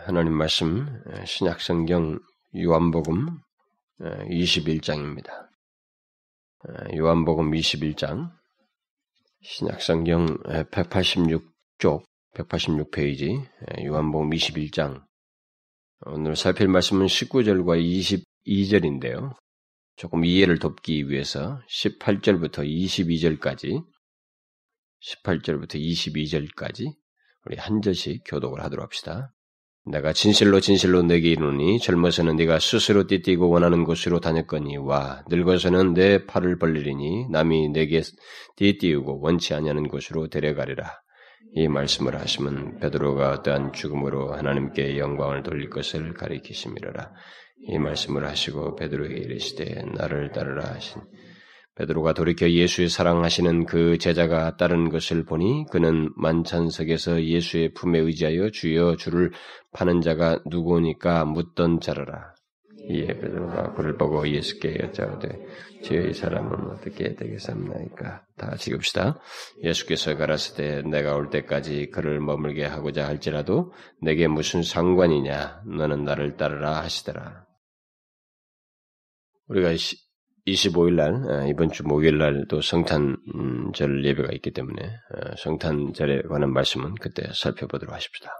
하나님 말씀 신약성경 요한복음 21장입니다. 요한복음 21장 신약성경 186쪽 186페이지 요한복음 21장 오늘 살필 말씀은 19절과 22절인데요. 조금 이해를 돕기 위해서 18절부터 22절까지 18절부터 22절까지 우리 한 절씩 교독을 하도록 합시다. 내가 진실로 진실로 내게 이르노니 젊어서는 네가 스스로 띠띠고 원하는 곳으로 다녔거니 와 늙어서는 내 팔을 벌리리니 남이 내게 띠띠우고 원치 아니하는 곳으로 데려가리라. 이 말씀을 하시면 베드로가 어떠한 죽음으로 하나님께 영광을 돌릴 것을 가리키심이라. 이 말씀을 하시고 베드로에게 이르시되 나를 따르라 하신 베드로가 돌이켜 예수의 사랑하시는 그 제자가 따르는 것을 보니 그는 만찬석에서 예수의 품에 의지하여 주여 주를 파는 자가 누구니까 묻던 자라라. 이에 베드로가 그를 보고 예수께 여짜오되 주여 이 사람은 어떻게 되겠습니까? 다 지읍시다. 예수께서 가라사대 내가 올 때까지 그를 머물게 하고자 할지라도 내게 무슨 상관이냐? 너는 나를 따르라 하시더라. 우리가 25일 날, 아, 이번 주 목요일 날 또 성탄절 예배가 있기 때문에 아, 성탄절에 관한 말씀은 그때 살펴보도록 하십시다.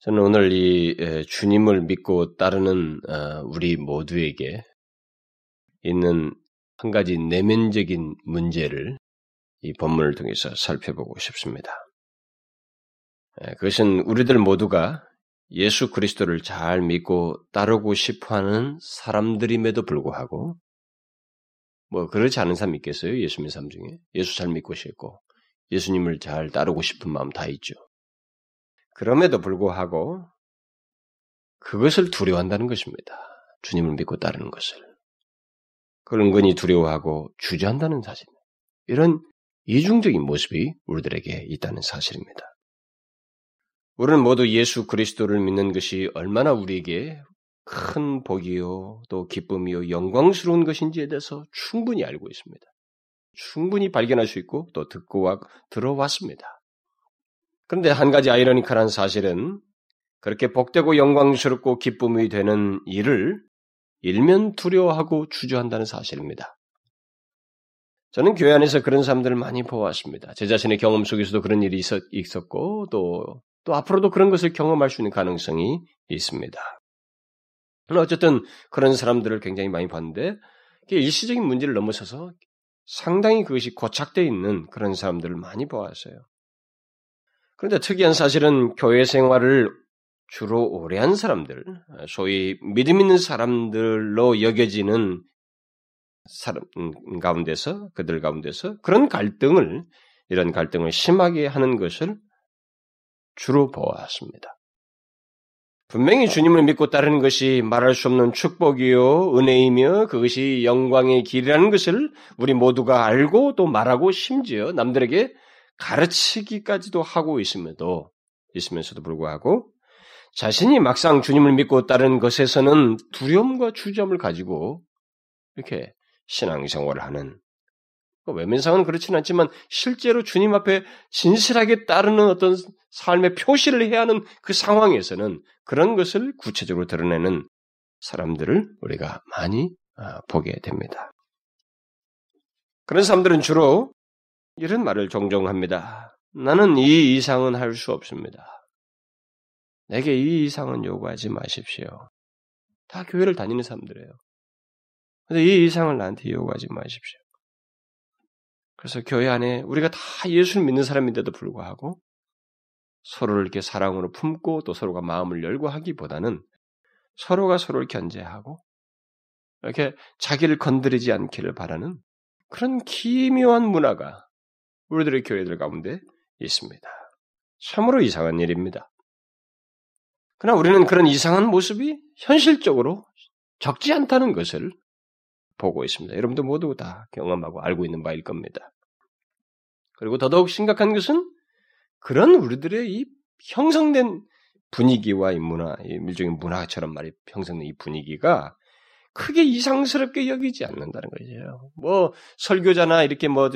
저는 오늘 이 주님을 믿고 따르는 아, 우리 모두에게 있는 한 가지 내면적인 문제를 이 본문을 통해서 살펴보고 싶습니다. 그것은 우리들 모두가 예수 그리스도를 잘 믿고 따르고 싶어 하는 사람들임에도 불구하고 뭐 그렇지 않은 사람 있겠어요? 예수 믿는 사람 중에 예수 잘 믿고 싶고 예수님을 잘 따르고 싶은 마음 다 있죠. 그럼에도 불구하고 그것을 두려워한다는 것입니다. 주님을 믿고 따르는 것을. 그걸 은근히 두려워하고 주저한다는 사실. 이런 이중적인 모습이 우리들에게 있다는 사실입니다. 우리는 모두 예수 그리스도를 믿는 것이 얼마나 우리에게 큰 복이요, 또 기쁨이요, 영광스러운 것인지에 대해서 충분히 알고 있습니다. 충분히 발견할 수 있고 또 듣고 와, 들어왔습니다. 그런데 한 가지 아이러니컬한 사실은 그렇게 복되고 영광스럽고 기쁨이 되는 일을 일면 두려워하고 주저한다는 사실입니다. 저는 교회 안에서 그런 사람들을 많이 보았습니다. 제 자신의 경험 속에서도 그런 일이 있었, 고 또, 또 앞으로도 그런 것을 경험할 수 있는 가능성이 있습니다. 어쨌든 그런 사람들을 굉장히 많이 봤는데 일시적인 문제를 넘어서서 상당히 그것이 고착되어 있는 그런 사람들을 많이 보았어요. 그런데 특이한 사실은 교회 생활을 주로 오래 한 사람들, 소위 믿음 있는 사람들로 여겨지는 사람 가운데서, 그들 가운데서 그런 갈등을, 이런 갈등을 심하게 하는 것을 주로 보았습니다. 분명히 주님을 믿고 따르는 것이 말할 수 없는 축복이요, 은혜이며 그것이 영광의 길이라는 것을 우리 모두가 알고 또 말하고 심지어 남들에게 가르치기까지도 하고 있음에도, 있으면서도 불구하고 자신이 막상 주님을 믿고 따르는 것에서는 두려움과 주점을 가지고 이렇게 신앙생활을 하는 외면상은 그렇지는 않지만 실제로 주님 앞에 진실하게 따르는 어떤 삶의 표시를 해야 하는 그 상황에서는 그런 것을 구체적으로 드러내는 사람들을 우리가 많이 아, 보게 됩니다. 그런 사람들은 주로 이런 말을 종종 합니다. 나는 이 이상은 할 수 없습니다. 내게 이 이상은 요구하지 마십시오. 다 교회를 다니는 사람들이에요. 근데 이 이상을 나한테 요구하지 마십시오. 그래서 교회 안에 우리가 다 예수를 믿는 사람인데도 불구하고 서로를 이렇게 사랑으로 품고 또 서로가 마음을 열고 하기보다는 서로가 서로를 견제하고 이렇게 자기를 건드리지 않기를 바라는 그런 기묘한 문화가 우리들의 교회들 가운데 있습니다. 참으로 이상한 일입니다. 그러나 우리는 그런 이상한 모습이 현실적으로 적지 않다는 것을 보고 있습니다. 여러분도 모두 다 경험하고 알고 있는 바일 겁니다. 그리고 더더욱 심각한 것은 그런 우리들의 이 형성된 분위기와 이 문화, 이 일종의 문화처럼 말이 형성된 이 분위기가 크게 이상스럽게 여기지 않는다는 거죠. 뭐 설교자나 이렇게 뭐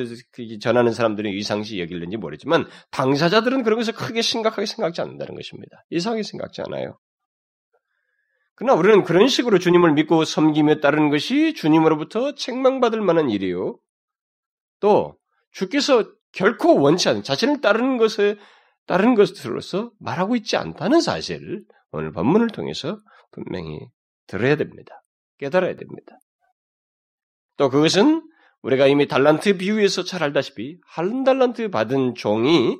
전하는 사람들은 이상시 여길는지 모르지만 당사자들은 그런 것을 크게 심각하게 생각지 않는다는 것입니다. 이상하게 생각지 않아요. 그러나 우리는 그런 식으로 주님을 믿고 섬기며 따르는 것이 주님으로부터 책망받을 만한 일이요. 또 주께서 결코 원치 않는 자신을 따르는 것에 따르는 것으로서 말하고 있지 않다는 사실을 오늘 본문을 통해서 분명히 들어야 됩니다. 깨달아야 됩니다. 또 그것은 우리가 이미 달란트 비유에서 잘 알다시피 한 달란트 받은 종이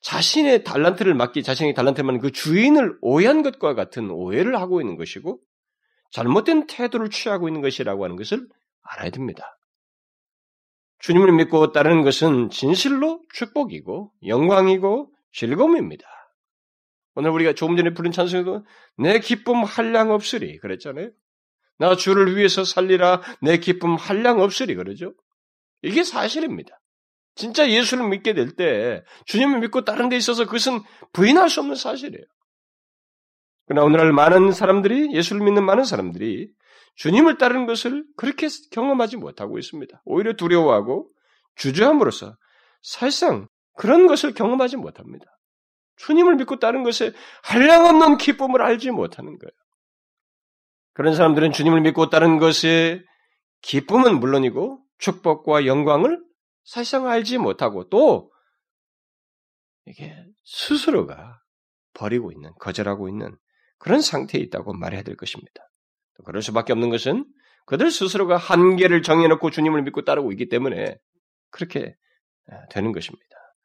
자신의 달란트를 맡기 자신의 달란트를 맡는 그 주인을 오해한 것과 같은 오해를 하고 있는 것이고 잘못된 태도를 취하고 있는 것이라고 하는 것을 알아야 됩니다. 주님을 믿고 따르는 것은 진실로 축복이고 영광이고 즐거움입니다. 오늘 우리가 조금 전에 부른 찬송에도 내 기쁨 한량 없으리 그랬잖아요. 나 주를 위해서 살리라 내 기쁨 한량 없으리 그러죠. 이게 사실입니다. 진짜 예수를 믿게 될 때 주님을 믿고 다른 데 있어서 그것은 부인할 수 없는 사실이에요. 그러나 오늘날 많은 사람들이 예수를 믿는 많은 사람들이 주님을 따르는 것을 그렇게 경험하지 못하고 있습니다. 오히려 두려워하고 주저함으로써 사실상 그런 것을 경험하지 못합니다. 주님을 믿고 따른 것에 한량없는 기쁨을 알지 못하는 거예요. 그런 사람들은 주님을 믿고 따른 것의 기쁨은 물론이고 축복과 영광을 사실상 알지 못하고 또 이게 스스로가 버리고 있는, 거절하고 있는 그런 상태에 있다고 말해야 될 것입니다. 그럴 수밖에 없는 것은 그들 스스로가 한계를 정해놓고 주님을 믿고 따르고 있기 때문에 그렇게 되는 것입니다.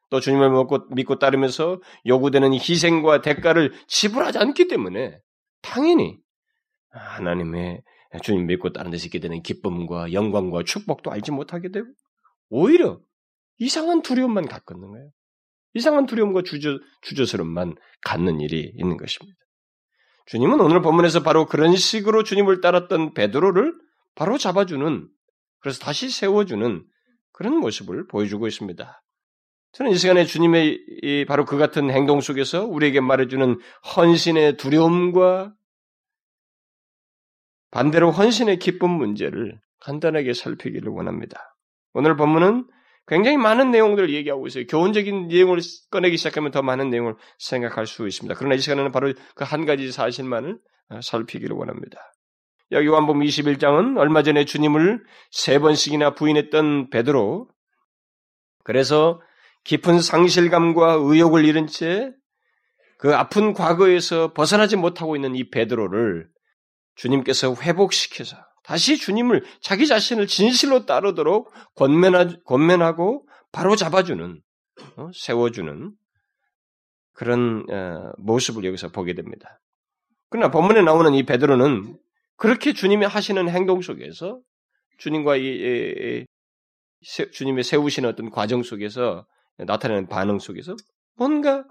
또 주님을 믿고, 따르면서 요구되는 희생과 대가를 지불하지 않기 때문에 당연히 하나님의 주님 믿고 다른 데서 있게 되는 기쁨과 영광과 축복도 알지 못하게 되고 오히려 이상한 두려움만 갖는 거예요. 이상한 두려움과 주저, 주저스름만 갖는 일이 있는 것입니다. 주님은 오늘 본문에서 바로 그런 식으로 주님을 따랐던 베드로를 바로 잡아주는 그래서 다시 세워주는 그런 모습을 보여주고 있습니다. 저는 이 시간에 주님의 바로 그 같은 행동 속에서 우리에게 말해주는 헌신의 두려움과 반대로 헌신의 기쁨 문제를 간단하게 살피기를 원합니다. 오늘 본문은 굉장히 많은 내용들을 얘기하고 있어요. 교훈적인 내용을 꺼내기 시작하면 더 많은 내용을 생각할 수 있습니다. 그러나 이 시간에는 바로 그 한 가지 사실만을 살피기를 원합니다. 여기 요한복음 21장은 얼마 전에 주님을 세 번씩이나 부인했던 베드로 그래서 깊은 상실감과 의욕을 잃은 채 그 아픈 과거에서 벗어나지 못하고 있는 이 베드로를 주님께서 회복시켜서 다시 주님을 자기 자신을 진실로 따르도록 권면하, 고 바로 잡아주는 어? 세워주는 그런 어, 모습을 여기서 보게 됩니다. 그러나 본문에 나오는 이 베드로는 그렇게 주님이 하시는 행동 속에서 주님과 이, 이, 이 주님의 세우시는 어떤 과정 속에서 나타내는 반응 속에서 뭔가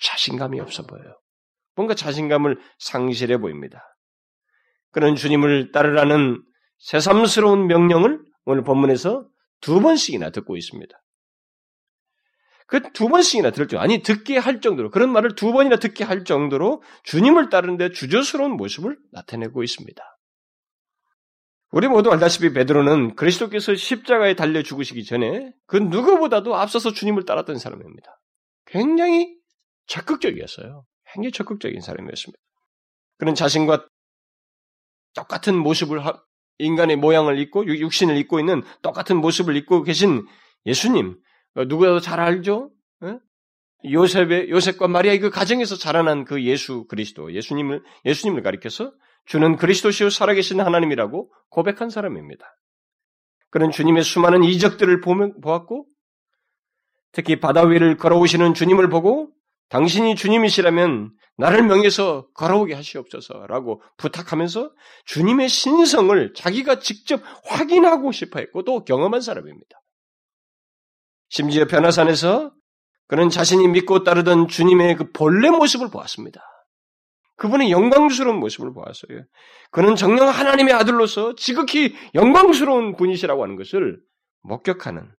자신감이 없어 보여요. 뭔가 자신감을 상실해 보입니다. 그런 주님을 따르라는 새삼스러운 명령을 오늘 본문에서 두 번씩이나 듣고 있습니다. 그 두 번씩이나 들을 정 아니 듣게 할 정도로 그런 말을 두 번이나 듣게 할 정도로 주님을 따르는데 주저스러운 모습을 나타내고 있습니다. 우리 모두 알다시피 베드로는 그리스도께서 십자가에 달려 죽으시기 전에 그 누구보다도 앞서서 주님을 따랐던 사람입니다. 굉장히 적극적이었어요. 굉장히 적극적인 사람이었습니다. 그는 자신과 똑같은 모습을 인간의 모양을 입고 육신을 입고 있는 똑같은 모습을 입고 계신 예수님 어, 누구라도 잘 알죠? 어? 요셉의 요셉과 마리아의 그 가정에서 자라난 그 예수 그리스도 예수님을 예수님을 가리켜서 주는 그리스도시요 살아계신 하나님이라고 고백한 사람입니다. 그런 주님의 수많은 이적들을 보았고 특히 바다 위를 걸어오시는 주님을 보고 당신이 주님이시라면 나를 명해서 걸어오게 하시옵소서라고 부탁하면서 주님의 신성을 자기가 직접 확인하고 싶어 했고 또 경험한 사람입니다. 심지어 변화산에서 그는 자신이 믿고 따르던 주님의 그 본래 모습을 보았습니다. 그분의 영광스러운 모습을 보았어요. 그는 정령 하나님의 아들로서 지극히 영광스러운 분이시라고 하는 것을 목격하는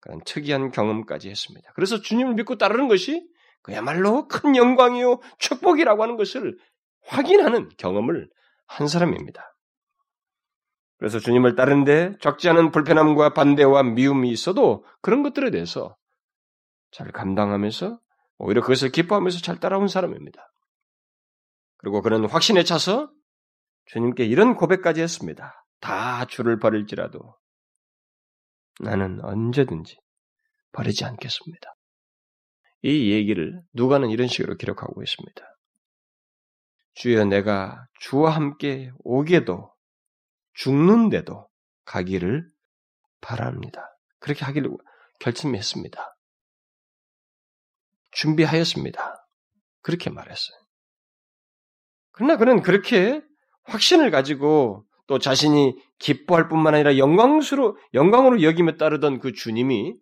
그런 특이한 경험까지 했습니다. 그래서 주님을 믿고 따르는 것이 그야말로 큰 영광이요 축복이라고 하는 것을 확인하는 경험을 한 사람입니다. 그래서 주님을 따르는데 적지 않은 불편함과 반대와 미움이 있어도 그런 것들에 대해서 잘 감당하면서 오히려 그것을 기뻐하면서 잘 따라온 사람입니다. 그리고 그는 확신에 차서 주님께 이런 고백까지 했습니다. 다 주를 버릴지라도 나는 언제든지 버리지 않겠습니다. 이 얘기를 누가는 이런 식으로 기록하고 있습니다. 주여 내가 주와 함께 오게도 죽는데도 가기를 바랍니다. 그렇게 하기를 결심했습니다. 준비하였습니다. 그렇게 말했어요. 그러나 그는 그렇게 확신을 가지고 또 자신이 기뻐할 뿐만 아니라 영광스로, 영광으로 여김에 따르던 그 주님이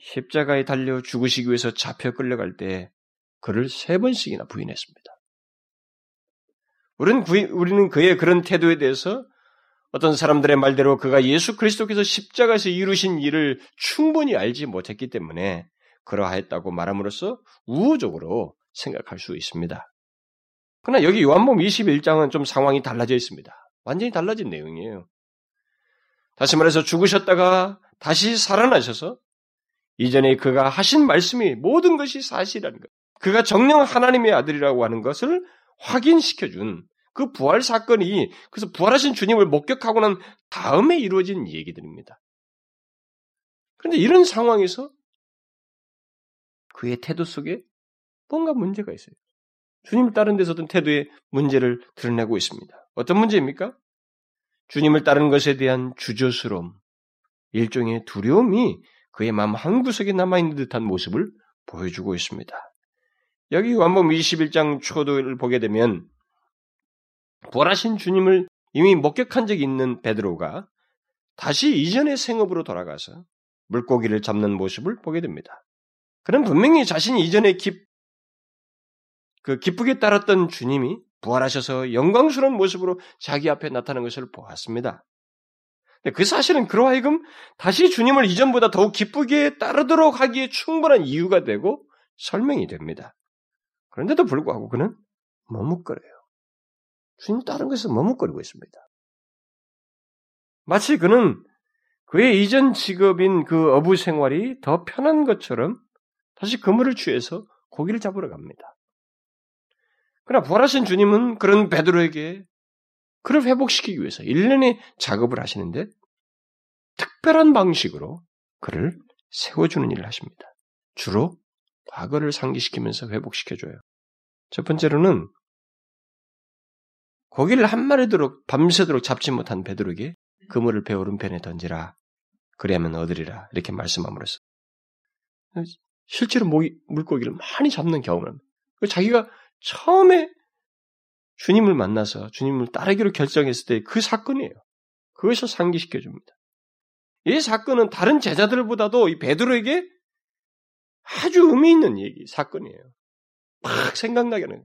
십자가에 달려 죽으시기 위해서 잡혀 끌려갈 때 그를 세 번씩이나 부인했습니다. 우리는, 그의 그런 태도에 대해서 어떤 사람들의 말대로 그가 예수 그리스도께서 십자가에서 이루신 일을 충분히 알지 못했기 때문에 그러하였다고 말함으로써 우호적으로 생각할 수 있습니다. 그러나 여기 요한복음 21장은 좀 상황이 달라져 있습니다. 완전히 달라진 내용이에요. 다시 말해서 죽으셨다가 다시 살아나셔서 이전에 그가 하신 말씀이 모든 것이 사실이라는 것. 그가 정령 하나님의 아들이라고 하는 것을 확인시켜준 그 부활 사건이 그래서 부활하신 주님을 목격하고 난 다음에 이루어진 얘기들입니다. 그런데 이런 상황에서 그의 태도 속에 뭔가 문제가 있어요. 주님을 따른 데서 어떤 태도의 문제를 드러내고 있습니다. 어떤 문제입니까? 주님을 따르는 것에 대한 주저스러움, 일종의 두려움이 그의 마음 한구석에 남아있는 듯한 모습을 보여주고 있습니다. 여기 완복 21장 초도를 보게 되면 부활하신 주님을 이미 목격한 적이 있는 베드로가 다시 이전의 생업으로 돌아가서 물고기를 잡는 모습을 보게 됩니다. 그는 분명히 자신이 이전에 기, 그 기쁘게 따랐던 주님이 부활하셔서 영광스러운 모습으로 자기 앞에 나타나는 것을 보았습니다. 그 사실은 그러하여금 다시 주님을 이전보다 더욱 기쁘게 따르도록 하기에 충분한 이유가 되고 설명이 됩니다. 그런데도 불구하고 그는 머뭇거려요. 주님 다른 것에서 머뭇거리고 있습니다. 마치 그는 그의 이전 직업인 그 어부 생활이 더 편한 것처럼 다시 그물을 취해서 고기를 잡으러 갑니다. 그러나 부활하신 주님은 그런 베드로에게 그를 회복시키기 위해서 1년의 작업을 하시는데 특별한 방식으로 그를 세워주는 일을 하십니다. 주로 과거를 상기시키면서 회복시켜줘요. 첫 번째로는 고기를 한 마리도록 밤새도록 잡지 못한 베드로에게 그물을 배 오른편에 던지라. 그래야만 얻으리라. 이렇게 말씀함으로써 실제로 모기, 물고기를 많이 잡는 경험을 합니다. 자기가 처음에 주님을 만나서 주님을 따르기로 결정했을 때 그 사건이에요. 그것을 상기시켜 줍니다. 이 사건은 다른 제자들보다도 이 베드로에게 아주 의미 있는 얘기, 사건이에요. 막 생각나게 하는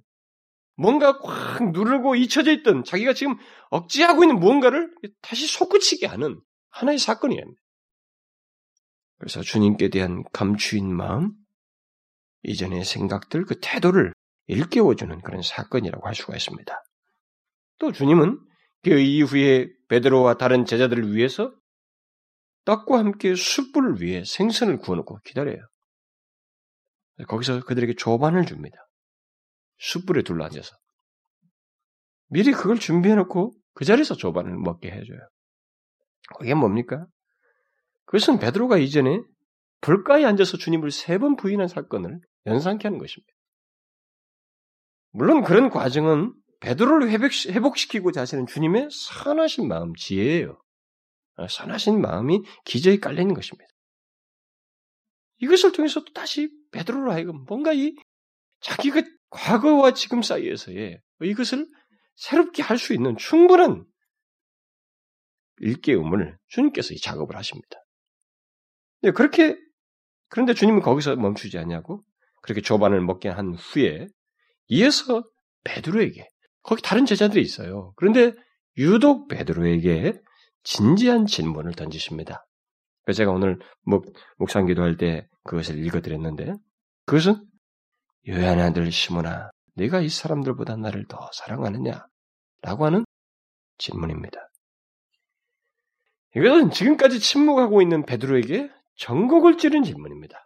뭔가 꽉 누르고 잊혀져 있던 자기가 지금 억지하고 있는 무언가를 다시 솟구치게 하는 하나의 사건이에요. 그래서 주님께 대한 감추인 마음, 이전의 생각들, 그 태도를 일깨워주는 그런 사건이라고 할 수가 있습니다. 또 주님은 그 이후에 베드로와 다른 제자들을 위해서 떡과 함께 숯불을 위해 생선을 구워놓고 기다려요. 거기서 그들에게 조반을 줍니다. 숯불에 둘러앉아서. 미리 그걸 준비해놓고 그 자리에서 조반을 먹게 해줘요. 그게 뭡니까? 그것은 베드로가 이전에 불가에 앉아서 주님을 세 번 부인한 사건을 연상케 하는 것입니다. 물론 그런 과정은 베드로를 회복시키고자 하시는 주님의 선하신 마음, 지혜예요. 선하신 마음이 기저에 깔리는 것입니다. 이것을 통해서 또 다시 베드로로 하여금 뭔가 이 자기가 과거와 지금 사이에서의 이것을 새롭게 할 수 있는 충분한 일깨움을 주님께서 이 작업을 하십니다. 네, 그렇게 그런데 주님은 거기서 멈추지 않냐고 그렇게 조반을 먹게 한 후에 이어서 베드로에게 거기 다른 제자들이 있어요. 그런데 유독 베드로에게 진지한 질문을 던지십니다. 제가 오늘 목, 묵상 기도할 때 그것을 읽어드렸는데 그것은 요한 아들 시몬아 네가 이 사람들보다 나를 더 사랑하느냐? 라고 하는 질문입니다. 이것은 지금까지 침묵하고 있는 베드로에게 전곡을 찌른 질문입니다.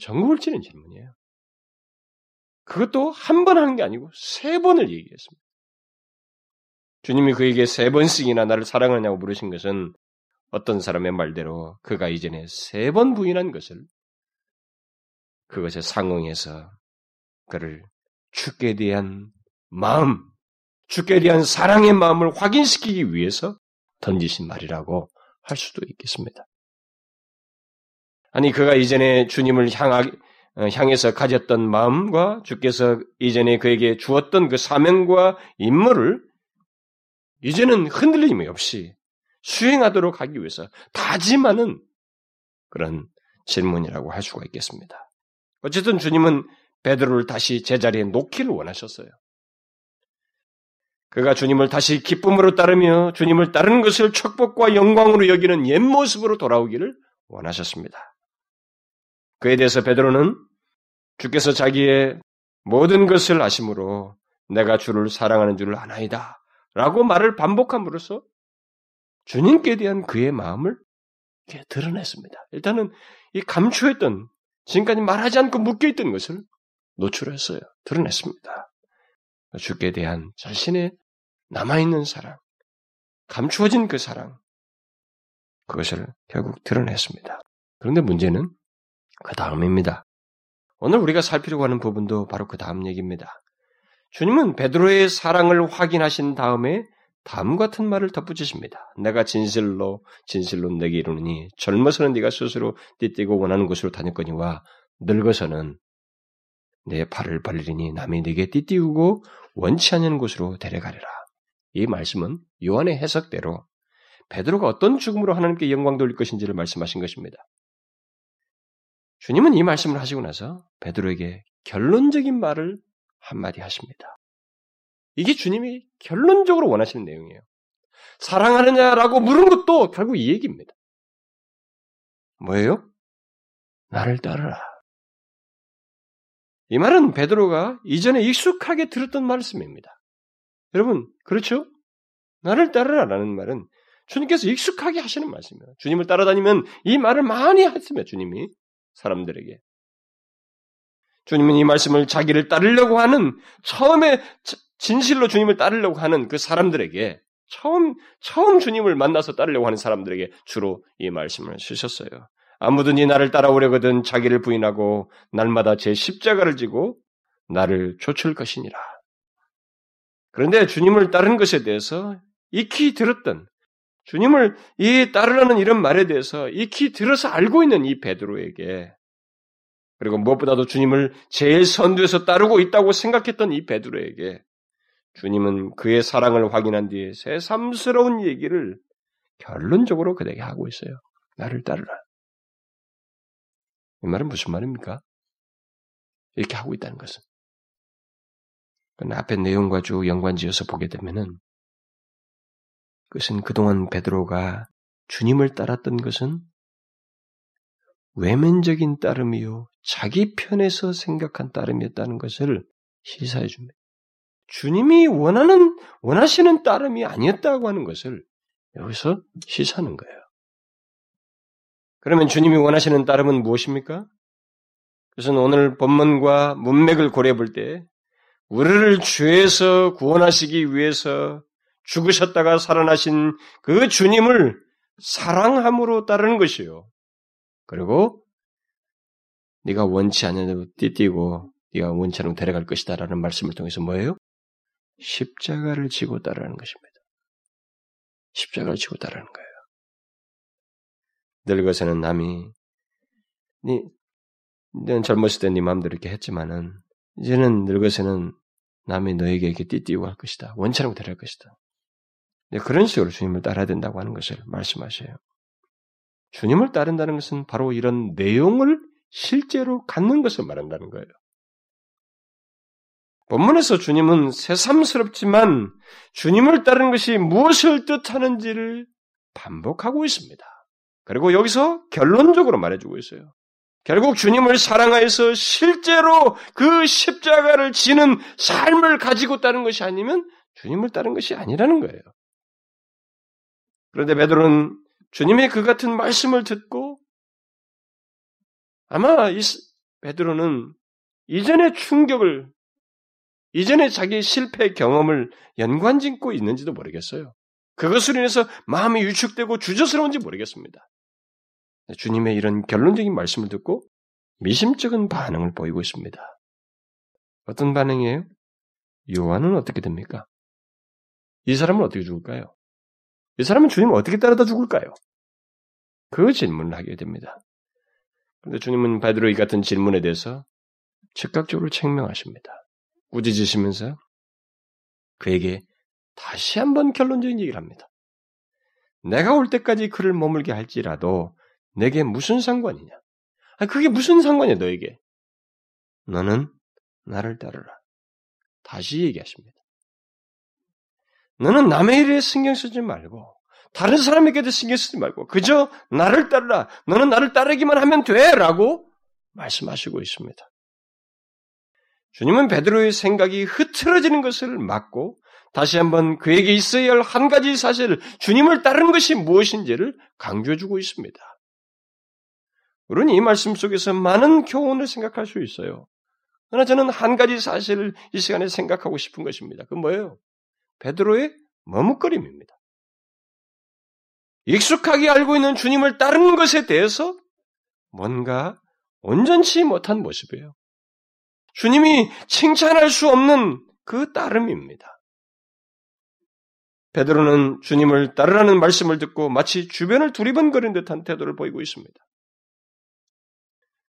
전곡을 찌른 질문이에요. 그것도 한 번 하는 게 아니고 세 번을 얘기했습니다. 주님이 그에게 세 번씩이나 나를 사랑하냐고 물으신 것은 어떤 사람의 말대로 그가 이전에 세 번 부인한 것을 그것에 상응해서 그를 죽게 대한 마음, 죽게 대한 사랑의 마음을 확인시키기 위해서 던지신 말이라고 할 수도 있겠습니다. 아니, 그가 이전에 주님을 향하, 어, 향해서 가졌던 마음과 주께서 이전에 그에게 주었던 그 사명과 임무를 이제는 흔들림이 없이 수행하도록 하기 위해서 다짐하는 그런 질문이라고 할 수가 있겠습니다. 어쨌든 주님은 베드로를 다시 제자리에 놓기를 원하셨어요. 그가 주님을 다시 기쁨으로 따르며 주님을 따르는 것을 축복과 영광으로 여기는 옛 모습으로 돌아오기를 원하셨습니다. 그에 대해서 베드로는 주께서 자기의 모든 것을 아심으로 내가 주를 사랑하는 줄을 아나이다. 라고 말을 반복함으로써 주님께 대한 그의 마음을 드러냈습니다. 일단은 이 감추했던, 지금까지 말하지 않고 묶여있던 것을 노출했어요. 드러냈습니다. 주께 대한 자신의 남아있는 사랑, 감추어진 그 사랑, 그것을 결국 드러냈습니다. 그런데 문제는 그 다음입니다. 오늘 우리가 살피려고 하는 부분도 바로 그 다음 얘기입니다. 주님은 베드로의 사랑을 확인하신 다음에 다음 같은 말을 덧붙이십니다. 내가 진실로 진실로 내게 이르느니 젊어서는 네가 스스로 띠띠고 원하는 곳으로 다녔거니와 늙어서는 내 발을 벌리니 남이 네게 띠띠우고 원치 않는 곳으로 데려가리라. 이 말씀은 요한의 해석대로 베드로가 어떤 죽음으로 하나님께 영광 돌릴 것인지를 말씀하신 것입니다. 주님은 이 말씀을 하시고 나서 베드로에게 결론적인 말을 한마디 하십니다. 이게 주님이 결론적으로 원하시는 내용이에요. 사랑하느냐라고 물은 것도 결국 이 얘기입니다. 뭐예요? 나를 따르라. 이 말은 베드로가 이전에 익숙하게 들었던 말씀입니다. 여러분, 그렇죠? 나를 따르라라는 말은 주님께서 익숙하게 하시는 말씀이에요. 주님을 따라다니면 이 말을 많이 하시며 주님이 사람들에게. 주님은 이 말씀을 자기를 따르려고 하는 처음에 진실로 주님을 따르려고 하는 그 사람들에게 처음 처음 주님을 만나서 따르려고 하는 사람들에게 주로 이 말씀을 쓰셨어요. 아무든지 나를 따라오려거든 자기를 부인하고 날마다 제 십자가를 지고 나를 좇을 것이니라. 그런데 주님을 따르는 것에 대해서 익히 들었던 주님을 이 따르라는 이런 말에 대해서 익히 들어서 알고 있는 이 베드로에게 그리고 무엇보다도 주님을 제일 선두에서 따르고 있다고 생각했던 이 베드로에게 주님은 그의 사랑을 확인한 뒤에 새삼스러운 얘기를 결론적으로 그에게 하고 있어요. 나를 따르라. 이 말은 무슨 말입니까? 이렇게 하고 있다는 것은. 앞에 내용과 쭉 연관지어서 보게 되면은 그것은 그동안 베드로가 주님을 따랐던 것은 외면적인 따름이요 자기 편에서 생각한 따름이었다는 것을 시사해 줍니다. 주님이 원하는 원하시는 따름이 아니었다고 하는 것을 여기서 시사하는 거예요. 그러면 주님이 원하시는 따름은 무엇입니까? 그것은 오늘 본문과 문맥을 고려해 볼 때 우리를 죄에서 구원하시기 위해서 죽으셨다가 살아나신 그 주님을 사랑함으로 따르는 것이요. 그리고 네가 원치 않는 대로 띠띠고 네가 원치 않은 데려갈 것이다라는 말씀을 통해서 뭐예요? 십자가를 지고 따르는 것입니다. 십자가를 지고 따르는 거예요. 늙어서는 남이 네, 넌 젊었을 때 네 마음대로 이렇게 했지만은 이제는 늙어서는 남이 너에게 이렇게 띠띠고 할 것이다. 원처럼 데려갈 것이다. 네, 그런 식으로 주님을 따라야 된다고 하는 것을 말씀하셔요. 주님을 따른다는 것은 바로 이런 내용을 실제로 갖는 것을 말한다는 거예요. 본문에서 주님은 새삼스럽지만 주님을 따르는 것이 무엇을 뜻하는지를 반복하고 있습니다. 그리고 여기서 결론적으로 말해주고 있어요. 결국 주님을 사랑하여서 실제로 그 십자가를 지는 삶을 가지고 따른 것이 아니면 주님을 따른 것이 아니라는 거예요. 그런데 베드로는 주님의 그 같은 말씀을 듣고 아마 이 베드로는 이전의 충격을 이전에 자기 실패 경험을 연관짓고 있는지도 모르겠어요. 그것으로 인해서 마음이 위축되고 주저스러운지 모르겠습니다. 주님의 이런 결론적인 말씀을 듣고 미심쩍은 반응을 보이고 있습니다. 어떤 반응이에요? 요한은 어떻게 됩니까? 이 사람은 어떻게 죽을까요? 이 사람은 주님을 어떻게 따르다 죽을까요? 그 질문을 하게 됩니다. 그런데 주님은 베드로 이 같은 질문에 대해서 즉각적으로 책명하십니다. 꾸짖으시면서 그에게 다시 한번 결론적인 얘기를 합니다. 내가 올 때까지 그를 머물게 할지라도 내게 무슨 상관이냐? 아, 그게 무슨 상관이야, 너에게? 너는 나를 따르라. 다시 얘기하십니다. 너는 남의 일에 신경 쓰지 말고, 다른 사람에게도 신경 쓰지 말고, 그저 나를 따르라. 너는 나를 따르기만 하면 돼. 라고 말씀하시고 있습니다. 주님은 베드로의 생각이 흐트러지는 것을 막고 다시 한번 그에게 있어야 할 한 가지 사실, 주님을 따르는 것이 무엇인지를 강조해주고 있습니다. 우리는 이 말씀 속에서 많은 교훈을 생각할 수 있어요. 그러나 저는 한 가지 사실을 이 시간에 생각하고 싶은 것입니다. 그 뭐예요? 베드로의 머뭇거림입니다. 익숙하게 알고 있는 주님을 따르는 것에 대해서 뭔가 온전치 못한 모습이에요. 주님이 칭찬할 수 없는 그 따름입니다. 베드로는 주님을 따르라는 말씀을 듣고 마치 주변을 두리번거린 듯한 태도를 보이고 있습니다.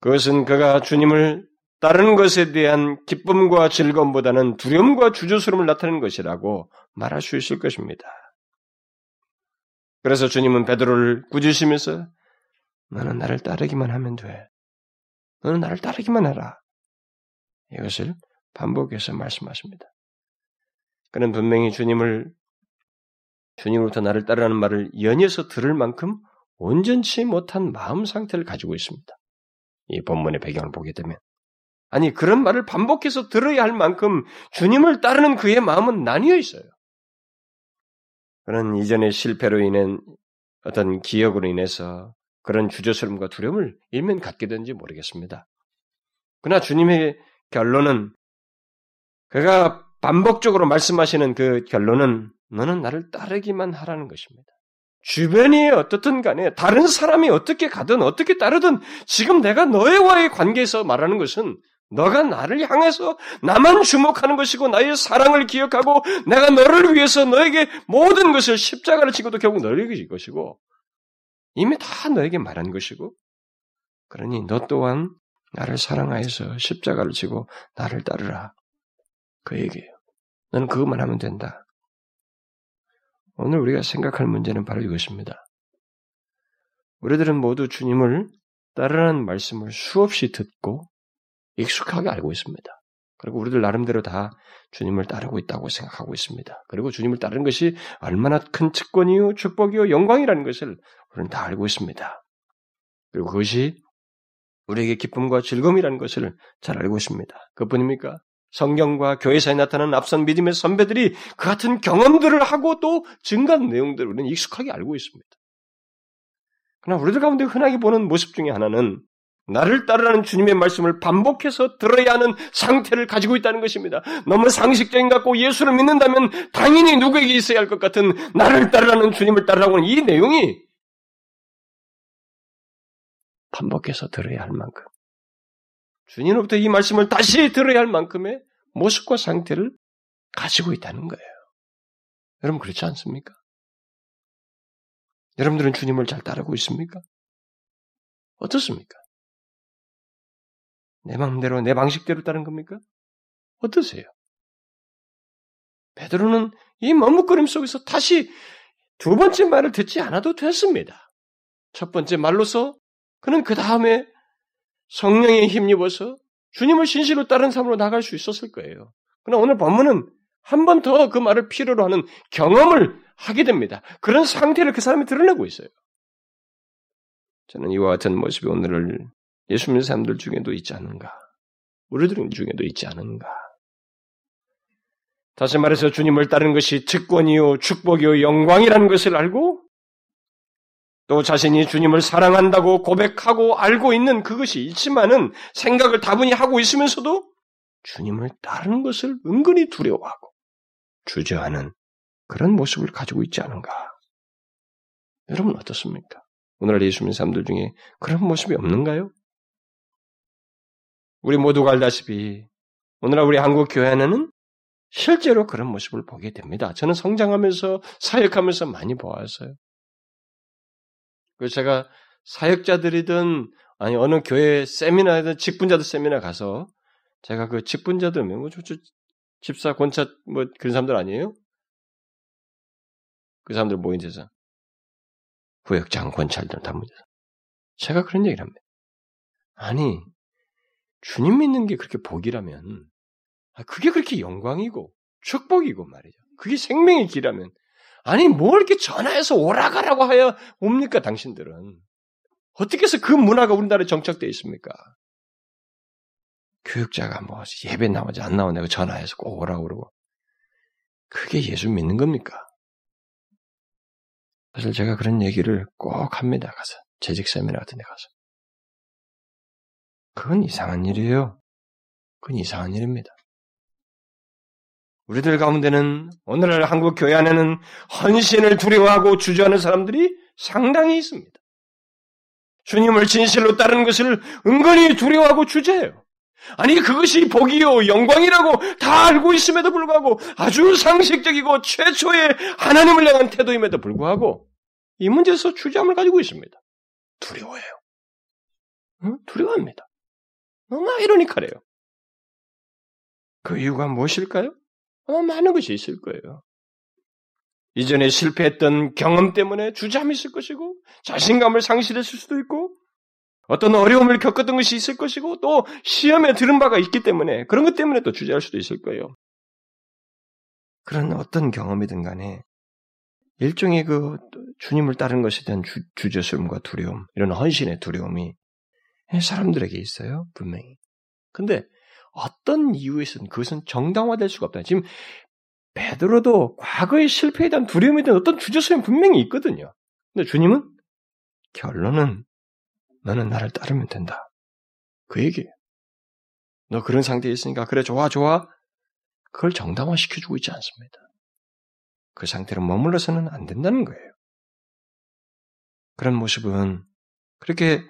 그것은 그가 주님을 따르는 것에 대한 기쁨과 즐거움보다는 두려움과 주저스러움을 나타내는 것이라고 말할 수 있을 것입니다. 그래서 주님은 베드로를 꾸짖으시면서 너는 나를 따르기만 하면 돼. 너는 나를 따르기만 해라. 이것을 반복해서 말씀하십니다. 그는 분명히 주님을 주님으로부터 나를 따르라는 말을 연이어서 들을 만큼 온전치 못한 마음 상태를 가지고 있습니다. 이 본문의 배경을 보게 되면 아니 그런 말을 반복해서 들어야 할 만큼 주님을 따르는 그의 마음은 나뉘어 있어요. 그는 이전의 실패로 인한 어떤 기억으로 인해서 그런 주저스름과 두려움을 일면 갖게 된지 모르겠습니다. 그러나 주님의 결론은 그가 반복적으로 말씀하시는 그 결론은 너는 나를 따르기만 하라는 것입니다. 주변이 어떻든 간에 다른 사람이 어떻게 가든 어떻게 따르든 지금 내가 너와의 관계에서 말하는 것은 너가 나를 향해서 나만 주목하는 것이고 나의 사랑을 기억하고 내가 너를 위해서 너에게 모든 것을 십자가를 지고도 결국 너에게 줄 것이고 이미 다 너에게 말한 것이고 그러니 너 또한 나를 사랑하여서 십자가를 지고 나를 따르라. 그 얘기예요. 너는 그것만 하면 된다. 오늘 우리가 생각할 문제는 바로 이것입니다. 우리들은 모두 주님을 따르라는 말씀을 수없이 듣고 익숙하게 알고 있습니다. 그리고 우리들 나름대로 다 주님을 따르고 있다고 생각하고 있습니다. 그리고 주님을 따르는 것이 얼마나 큰 특권이요, 축복이요, 영광이라는 것을 우리는 다 알고 있습니다. 그리고 그것이 우리에게 기쁨과 즐거움이라는 것을 잘 알고 있습니다. 그뿐입니까? 성경과 교회사에 나타나는 앞선 믿음의 선배들이 그 같은 경험들을 하고 또 증가한 내용들을 우리는 익숙하게 알고 있습니다. 그러나 우리들 가운데 흔하게 보는 모습 중에 하나는 나를 따르라는 주님의 말씀을 반복해서 들어야 하는 상태를 가지고 있다는 것입니다. 너무 상식적인 것 같고 예수를 믿는다면 당연히 누구에게 있어야 할 것 같은 나를 따르라는 주님을 따르라고 하는 이 내용이 반복해서 들어야 할 만큼 주님으로부터 이 말씀을 다시 들어야 할 만큼의 모습과 상태를 가지고 있다는 거예요. 여러분 그렇지 않습니까? 여러분들은 주님을 잘 따르고 있습니까? 어떻습니까? 내 마음대로 내 방식대로 따른 겁니까? 어떠세요? 베드로는 이 머뭇거림 속에서 다시 두 번째 말을 듣지 않아도 됐습니다. 첫 번째 말로서 그는 그 다음에 성령에 힘입어서 주님을 신실로 따른 삶으로 나갈 수 있었을 거예요. 그러나 오늘 본문은 한 번 더 그 말을 필요로 하는 경험을 하게 됩니다. 그런 상태를 그 사람이 드러내고 있어요. 저는 이와 같은 모습이 오늘을 예수 믿는 사람들 중에도 있지 않은가? 우리들 중에도 있지 않은가? 다시 말해서 주님을 따르는 것이 특권이요, 축복이요, 영광이라는 것을 알고 또 자신이 주님을 사랑한다고 고백하고 알고 있는 그것이 있지만은 생각을 다분히 하고 있으면서도 주님을 따르는 것을 은근히 두려워하고 주저하는 그런 모습을 가지고 있지 않은가? 여러분 어떻습니까? 오늘날 예수 믿는 사람들 중에 그런 모습이 없는가요? 우리 모두가 알다시피 오늘날 우리 한국 교회는 실제로 그런 모습을 보게 됩니다. 저는 성장하면서 사역하면서 많이 보았어요. 그래서 제가 사역자들이든 아니 어느 교회 세미나든 직분자들 세미나 가서 제가 그 직분자들 뭐 집사 권차 뭐 그런 사람들 아니에요? 그 사람들 모인 데서 구역장 권찰들 다 모여서 제가 그런 얘기를 합니다. 아니 주님 믿는 게 그렇게 복이라면 아, 그게 그렇게 영광이고 축복이고 말이죠. 그게 생명의 길이라면 아니 뭘 이렇게 전화해서 오라가라고 하여 옵니까 당신들은 어떻게 해서 그 문화가 우리나라에 정착되어 있습니까? 교육자가 뭐 예배 나오지 안 나오냐고 전화해서 꼭 오라고 그러고 그게 예수 믿는 겁니까? 사실 제가 그런 얘기를 꼭 합니다. 가서 재직 세미나 같은 데 가서 그건 이상한 일이에요. 그건 이상한 일입니다. 우리들 가운데는 오늘날 한국 교회 안에는 헌신을 두려워하고 주저하는 사람들이 상당히 있습니다. 주님을 진실로 따르는 것을 은근히 두려워하고 주저해요. 아니 그것이 복이요 영광이라고 다 알고 있음에도 불구하고 아주 상식적이고 최초의 하나님을 향한 태도임에도 불구하고 이 문제에서 주저함을 가지고 있습니다. 두려워해요. 응? 두려워합니다. 너무 아이러니컬해요. 그 이유가 무엇일까요? 아마 많은 것이 있을 거예요. 이전에 실패했던 경험 때문에 주저함이 있을 것이고 자신감을 상실했을 수도 있고 어떤 어려움을 겪었던 것이 있을 것이고 또 시험에 들은 바가 있기 때문에 그런 것 때문에 또 주저할 수도 있을 거예요. 그런 어떤 경험이든 간에 일종의 그 주님을 따르는 것에 대한 주, 주저스름과 두려움, 이런 헌신의 두려움이 사람들에게 있어요, 분명히. 근데 어떤 이유에서는 그것은 정당화될 수가 없다. 지금 베드로도 과거의 실패에 대한 두려움에 대한 어떤 주저스름이 분명히 있거든요. 근데 주님은 결론은 너는 나를 따르면 된다. 그 얘기예요. 너 그런 상태에 있으니까 그래 좋아 좋아 그걸 정당화 시켜주고 있지 않습니다. 그 상태로 머물러서는 안 된다는 거예요. 그런 모습은 그렇게